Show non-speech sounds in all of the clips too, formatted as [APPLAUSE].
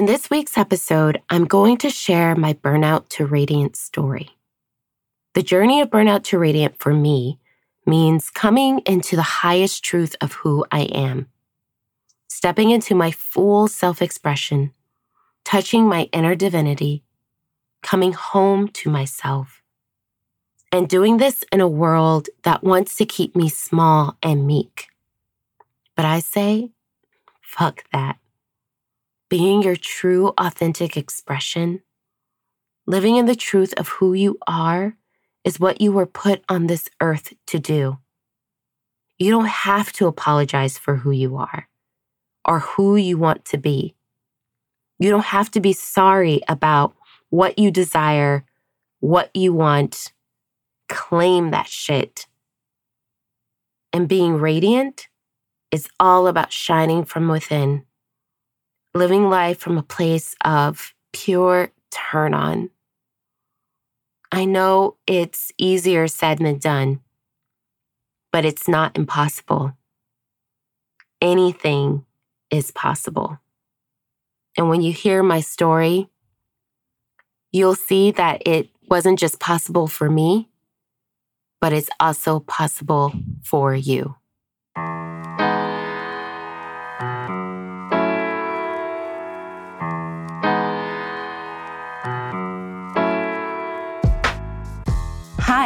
In this week's episode, I'm going to share my burnout to radiant story. The journey of burnout to radiant for me means coming into the highest truth of who I am, stepping into my full self expression, touching my inner divinity, coming home to myself, and doing this in a world that wants to keep me small and meek. But I say, fuck that. Being your true, authentic expression, living in the truth of who you are, is what you were put on this earth to do. You don't have to apologize for who you are or who you want to be. You don't have to be sorry about what you desire, what you want. Claim that shit. And being radiant is all about shining from within, living life from a place of pure turn on. I know it's easier said than done, but it's not impossible. Anything is possible. And when you hear my story, you'll see that it wasn't just possible for me, but it's also possible for you.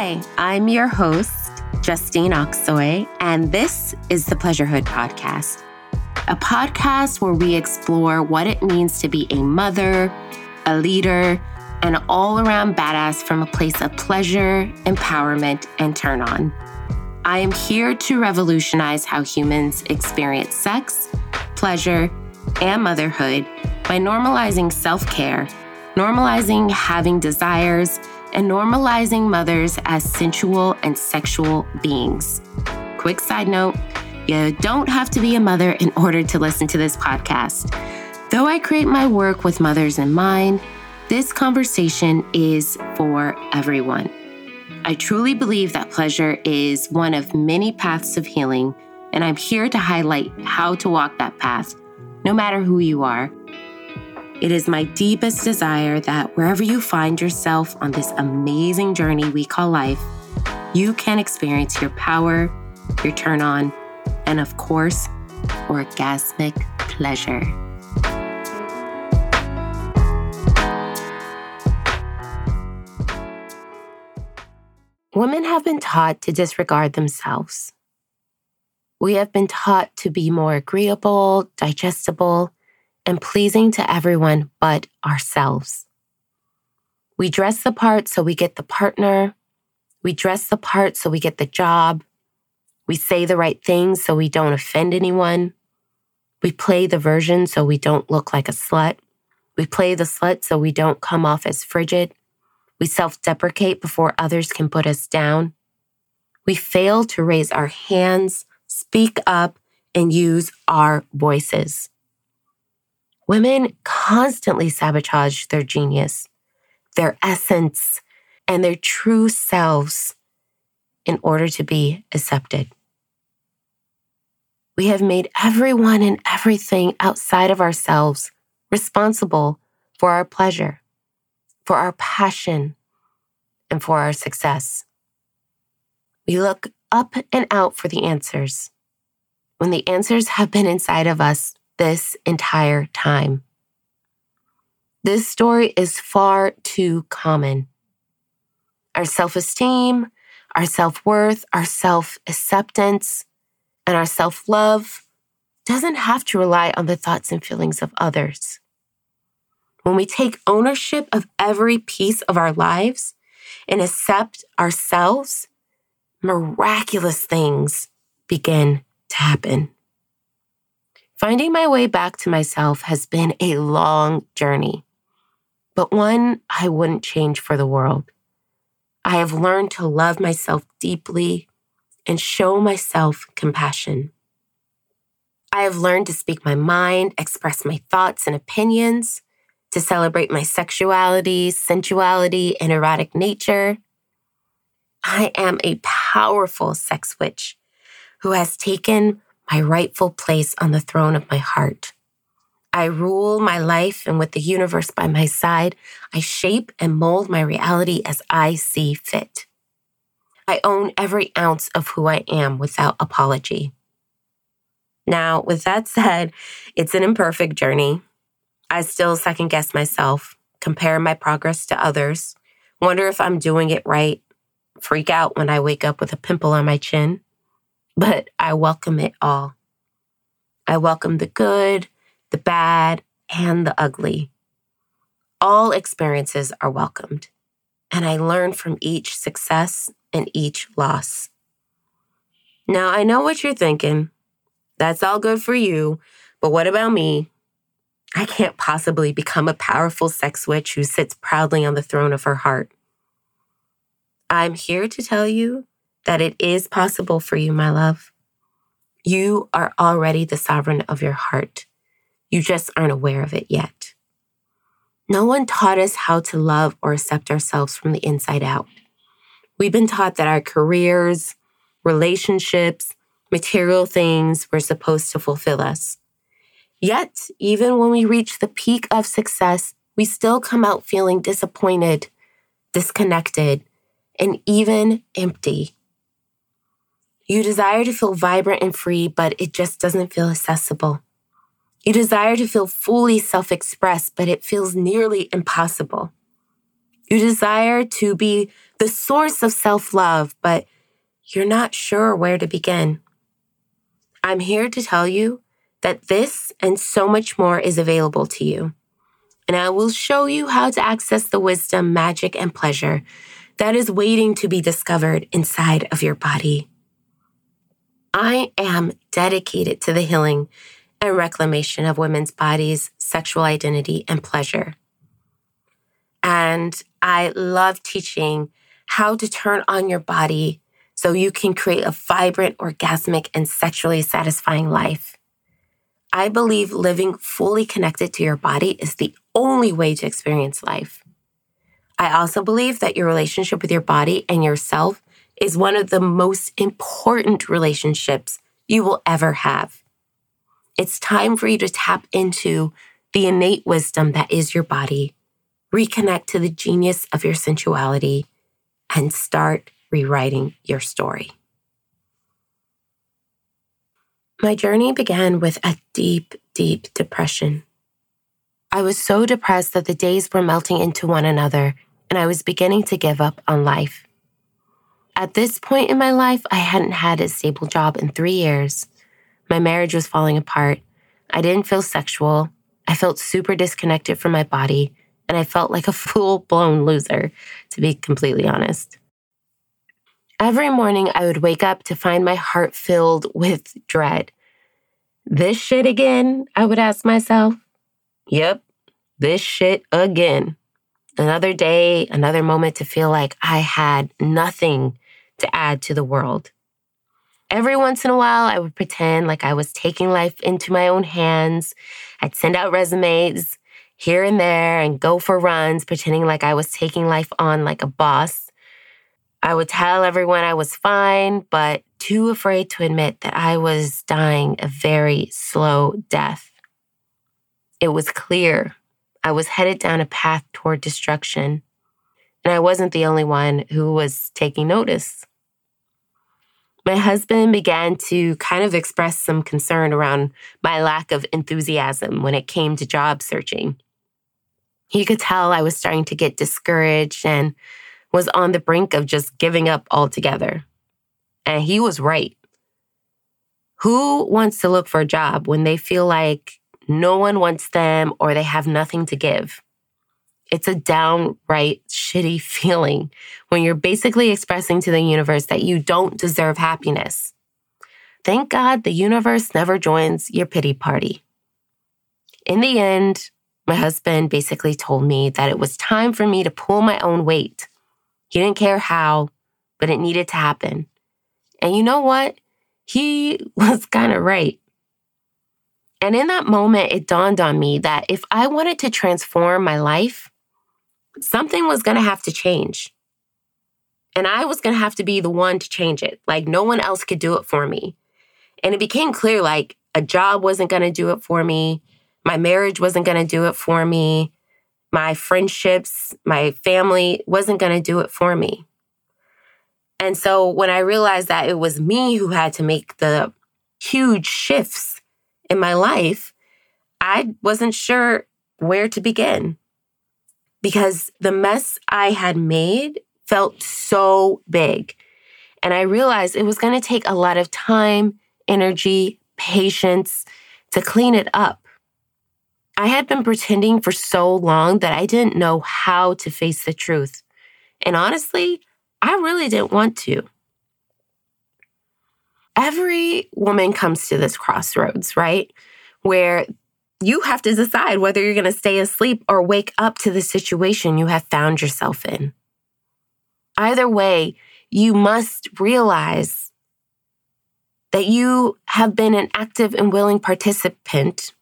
Hi, I'm your host, Justine Aksoy, and this is the Pleasurehood Podcast, a podcast where we explore what it means to be a mother, a leader, and all around badass from a place of pleasure, empowerment, and turn on. I am here to revolutionize how humans experience sex, pleasure, and motherhood by normalizing self care, normalizing having desires and normalizing mothers as sensual and sexual beings. Quick side note you don't have to be a mother in order to listen to this podcast. Though I create my work with mothers in mind, this conversation is for everyone. I truly believe that pleasure is one of many paths of healing, and I'm here to highlight how to walk that path, no matter who you are. It is my deepest desire that wherever you find yourself on this amazing journey we call life, you can experience your power, your turn on, and of course, orgasmic pleasure. Women have been taught to disregard themselves. We have been taught to be more agreeable, digestible, and pleasing to everyone but ourselves. We dress the part so we get the partner. We dress the part so we get the job. We say the right things so we don't offend anyone. We play the version so we don't look like a slut. We play the slut so we don't come off as frigid. We self deprecate before others can put us down. We fail to raise our hands, speak up, and use our voices. Women constantly sabotage their genius, their essence, and their true selves in order to be accepted. We have made everyone and everything outside of ourselves responsible for our pleasure, for our passion, and for our success. We look up and out for the answers when the answers have been inside of us this entire time. This story is far too common. Our self esteem, our self worth, our self acceptance, and our self love doesn't have to rely on the thoughts and feelings of others. When we take ownership of every piece of our lives and accept ourselves, miraculous things begin to happen. Finding my way back to myself has been a long journey, but one I wouldn't change for the world. I have learned to love myself deeply and show myself compassion. I have learned to speak my mind, express my thoughts and opinions, to celebrate my sexuality, sensuality, and erotic nature. I am a powerful sex witch who has taken my rightful place on the throne of my heart. I rule my life, and with the universe by my side, I shape and mold my reality as I see fit. I own every ounce of who I am without apology. Now, with that said, it's an imperfect journey. I still second guess myself, compare my progress to others, wonder if I'm doing it right, freak out when I wake up with a pimple on my chin. But I welcome it all. I welcome the good, the bad, and the ugly. All experiences are welcomed, and I learn from each success and each loss. Now, I know what you're thinking. That's all good for you, but what about me? I can't possibly become a powerful sex witch who sits proudly on the throne of her heart. I'm here to tell you that it is possible for you, my love. You are already the sovereign of your heart. You just aren't aware of it yet. No one taught us how to love or accept ourselves from the inside out. We've been taught that our careers, relationships, material things were supposed to fulfill us. Yet, even when we reach the peak of success, we still come out feeling disappointed, disconnected, and even empty. You desire to feel vibrant and free, but it just doesn't feel accessible. You desire to feel fully self expressed, but it feels nearly impossible. You desire to be the source of self love, but you're not sure where to begin. I'm here to tell you that this and so much more is available to you. And I will show you how to access the wisdom, magic, and pleasure that is waiting to be discovered inside of your body. I am dedicated to the healing and reclamation of women's bodies, sexual identity, and pleasure. And I love teaching how to turn on your body so you can create a vibrant, orgasmic, and sexually satisfying life. I believe living fully connected to your body is the only way to experience life. I also believe that your relationship with your body and yourself is one of the most important relationships you will ever have. It's time for you to tap into the innate wisdom that is your body, reconnect to the genius of your sensuality, and start rewriting your story. My journey began with a deep, deep depression. I was so depressed that the days were melting into one another, and I was beginning to give up on life. At this point in my life, I hadn't had a stable job in three years. My marriage was falling apart. I didn't feel sexual. I felt super disconnected from my body, and I felt like a [LAUGHS] full blown loser, to be completely honest. Every morning, I would wake up to find my heart filled with dread. This shit again, I would ask myself. Yep, this shit again. Another day, another moment to feel like I had nothing to add to the world. Every once in a while, I would pretend like I was taking life into my own hands. I'd send out resumes here and there and go for runs, pretending like I was taking life on like a boss. I would tell everyone I was fine, but too afraid to admit that I was dying a very slow death. It was clear I was headed down a path toward destruction, and I wasn't the only one who was taking notice. My husband began to kind of express some concern around my lack of enthusiasm when it came to job searching. He could tell I was starting to get discouraged and was on the brink of just giving up altogether. And he was right. Who wants to look for a job when they feel like no one wants them or they have nothing to give? It's a downright shitty [LAUGHS] feeling when you're basically expressing to the universe that you don't deserve happiness. Thank God the universe never joins your pity party. In the end, my husband basically told me that it was time for me to pull my own weight. He didn't care how, but it needed to happen. And you know what? He [LAUGHS] was kind of right. And in that moment, it dawned on me that if I wanted to transform my life, something was going to have to change. And I was going to have to be the one to change it. Like no one else could do it for me. And it became clear like a job wasn't going to do it for me. My marriage wasn't going to do it for me. My friendships, my family wasn't going to do it for me. And so when I realized that it was me who had to make the huge shifts in my life, I wasn't sure where to begin because the mess I had made felt so big. And I realized it was going to take a lot of time, energy, patience to clean it up. I had been pretending for so long that I didn't know how to face the truth. And honestly, I really didn't want to. Every woman comes to this crossroads, right? Where you have to decide whether you're going to stay asleep or wake up to the situation you have found yourself in. Either way, you must realize that you have been an active and willing participant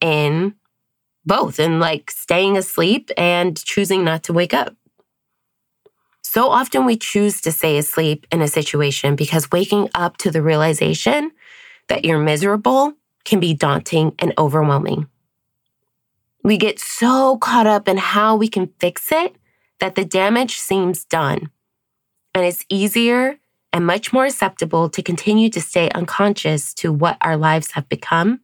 in both, in like staying asleep and choosing not to wake up. So often we choose to stay asleep in a situation because waking up to the realization that you're miserable can be daunting and overwhelming. We get so caught up in how we can fix it that the damage seems done. And it's easier and much more acceptable to continue to stay unconscious to what our lives have become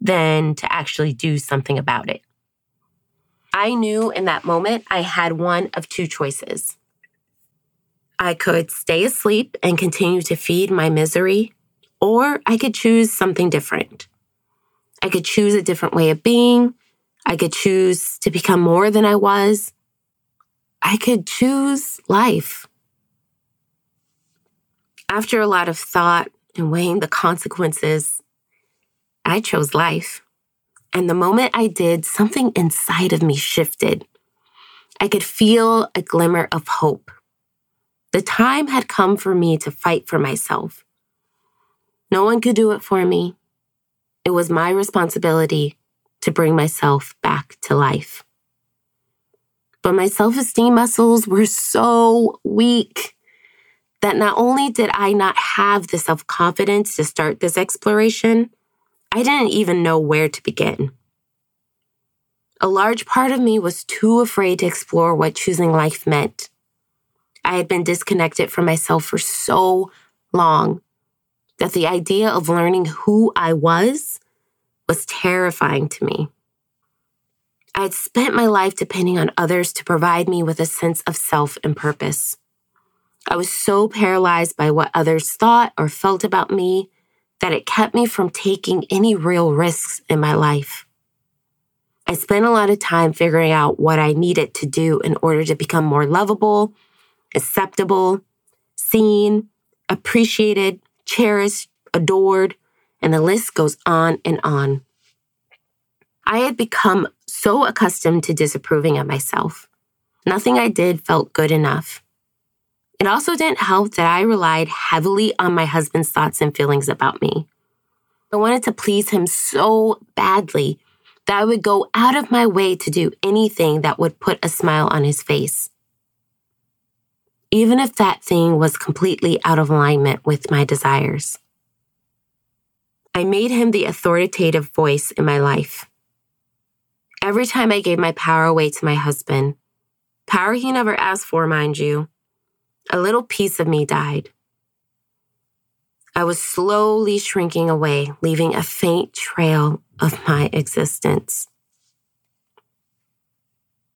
than to actually do something about it. I knew in that moment I had one of two choices. I could stay asleep and continue to feed my misery, or I could choose something different. I could choose a different way of being. I could choose to become more than I was. I could choose life. After a lot of thought and weighing the consequences, I chose life. And the moment I did, something inside of me shifted. I could feel a glimmer of hope. The time had come for me to fight for myself. No one could do it for me. It was my responsibility to bring myself back to life. But my self esteem muscles were so weak that not only did I not have the self confidence to start this exploration, I didn't even know where to begin. A large part of me was too afraid to explore what choosing life meant. I had been disconnected from myself for so long that the idea of learning who I was was terrifying to me. I had spent my life depending on others to provide me with a sense of self and purpose. I was so paralyzed by what others thought or felt about me that it kept me from taking any real risks in my life. I spent a lot of time figuring out what I needed to do in order to become more lovable, acceptable, seen, appreciated, cherished, adored, and the list goes on and on. I had become so accustomed to disapproving of myself. Nothing I did felt good enough. It also didn't help that I relied heavily on my husband's thoughts and feelings about me. I wanted to please him so badly that I would go out of my way to do anything that would put a smile on his face. Even if that thing was completely out of alignment with my desires. I made him the authoritative voice in my life. Every time I gave my power away to my husband, power he never asked for, mind you, a little piece of me died. I was slowly shrinking away, leaving a faint trail of my existence.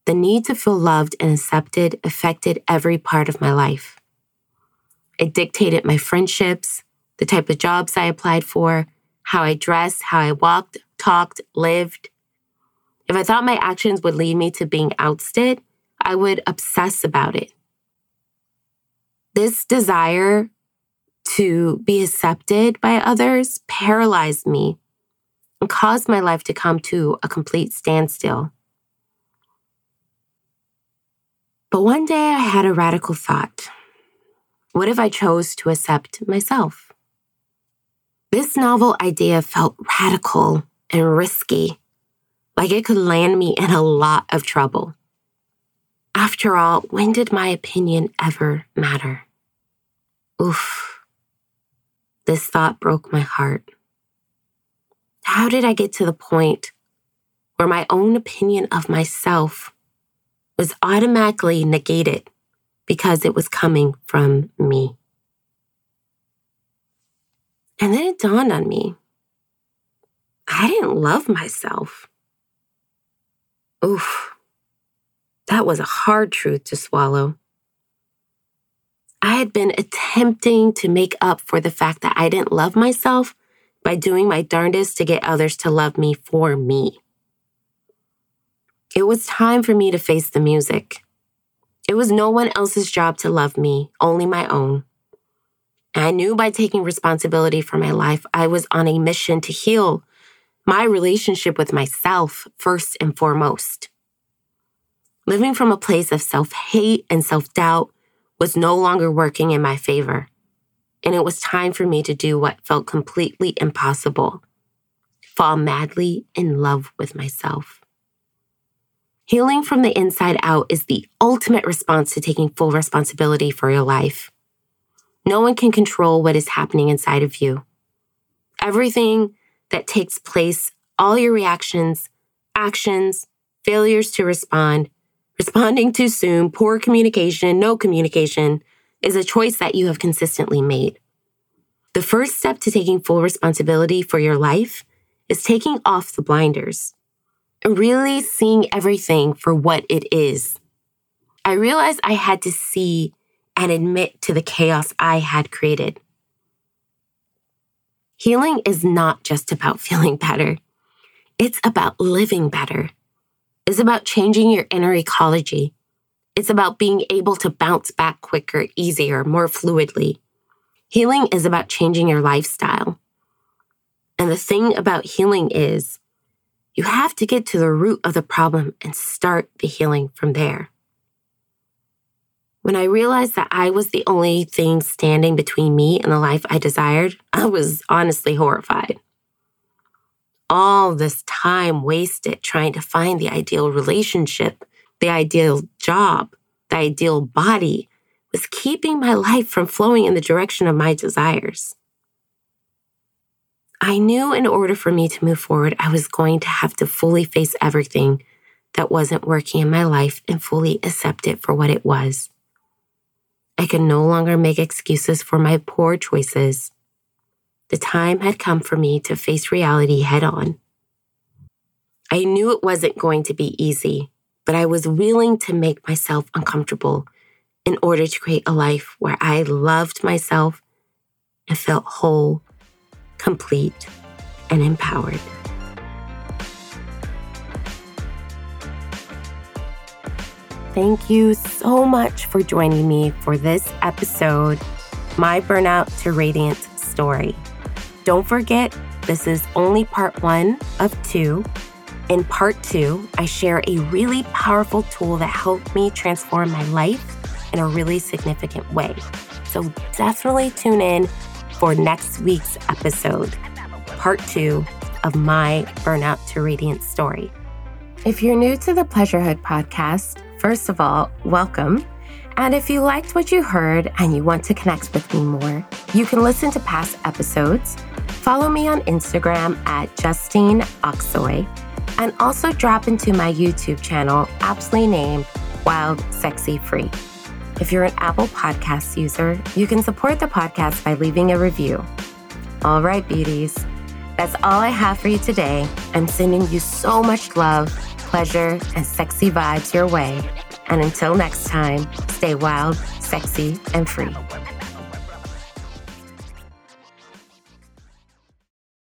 The need to feel loved and accepted affected every part of my life. It dictated my friendships, the type of jobs I applied for, how I dressed, how I walked, talked, lived. If I thought my actions would lead me to being ousted, I would obsess about it. This desire to be accepted by others paralyzed me and caused my life to come to a complete standstill. But one day I had a radical thought. What if I chose to accept myself? This novel idea felt radical and risky, like it could land me in a lot of trouble. After all, when did my opinion ever matter? Oof. This thought broke my heart. How did I get to the point where my own opinion of myself was automatically negated because it was coming from me. And then it dawned on me I didn't love myself. Oof, that was a hard truth to swallow. I had been attempting to make up for the fact that I didn't love myself by doing my darndest to get others to love me for me. It was time for me to face the music. It was no one else's job to love me, only my own. I knew by taking responsibility for my life, I was on a mission to heal my relationship with myself first and foremost. Living from a place of self hate and self doubt was no longer working in my favor. And it was time for me to do what felt completely impossible fall madly in love with myself. Healing from the inside out is the ultimate response to taking full responsibility for your life. No one can control what is happening inside of you. Everything that takes place, all your reactions, actions, failures to respond, responding too soon, poor communication, no communication, is a choice that you have consistently made. The first step to taking full responsibility for your life is taking off the blinders really seeing everything for what it is. I realized I had to see and admit to the chaos I had created. Healing is not just about [LAUGHS] feeling better, it's about living better. It's about changing your inner ecology. It's about being able to bounce back quicker, easier, more fluidly. Healing is about changing your lifestyle. And the thing about healing is you have to get to the root of the problem and start the healing from there. When I realized that I was the only thing standing between me and the life I desired, I was honestly horrified. All this time wasted trying to find the ideal relationship, the ideal job, the ideal body was keeping my life from flowing in the direction of my desires. I knew in order for me to move forward, I was going to have to fully face everything that wasn't working in my life and fully accept it for what it was. I could no longer make excuses for my poor choices. The time had come for me to face reality head on. I knew it wasn't going to be easy, but I was willing to make myself uncomfortable in order to create a life where I loved myself and felt whole complete, and empowered. Thank you so much for joining me for this episode, My Burnout to Radiant Story. Don't forget, this is only part one of two. In part two, I share a really powerful tool that helped me transform my life in a really significant way. So definitely tune in for next week's episode, part two of my Burnout to Radiant story. If you're new to the Pleasurehood podcast, first of all, welcome. And if you liked what you heard and you want to connect with me more, you can listen to past episodes, follow me on Instagram at Justine Aksoy, and also drop into my YouTube channel, aptly named Wild Sexy Free. If you're an Apple Podcast user, you can support the podcast by leaving a review. All right, beauties, that's all I have for you today. I'm sending you so much love, pleasure, and sexy vibes your way. And until next time, stay wild, sexy, and free.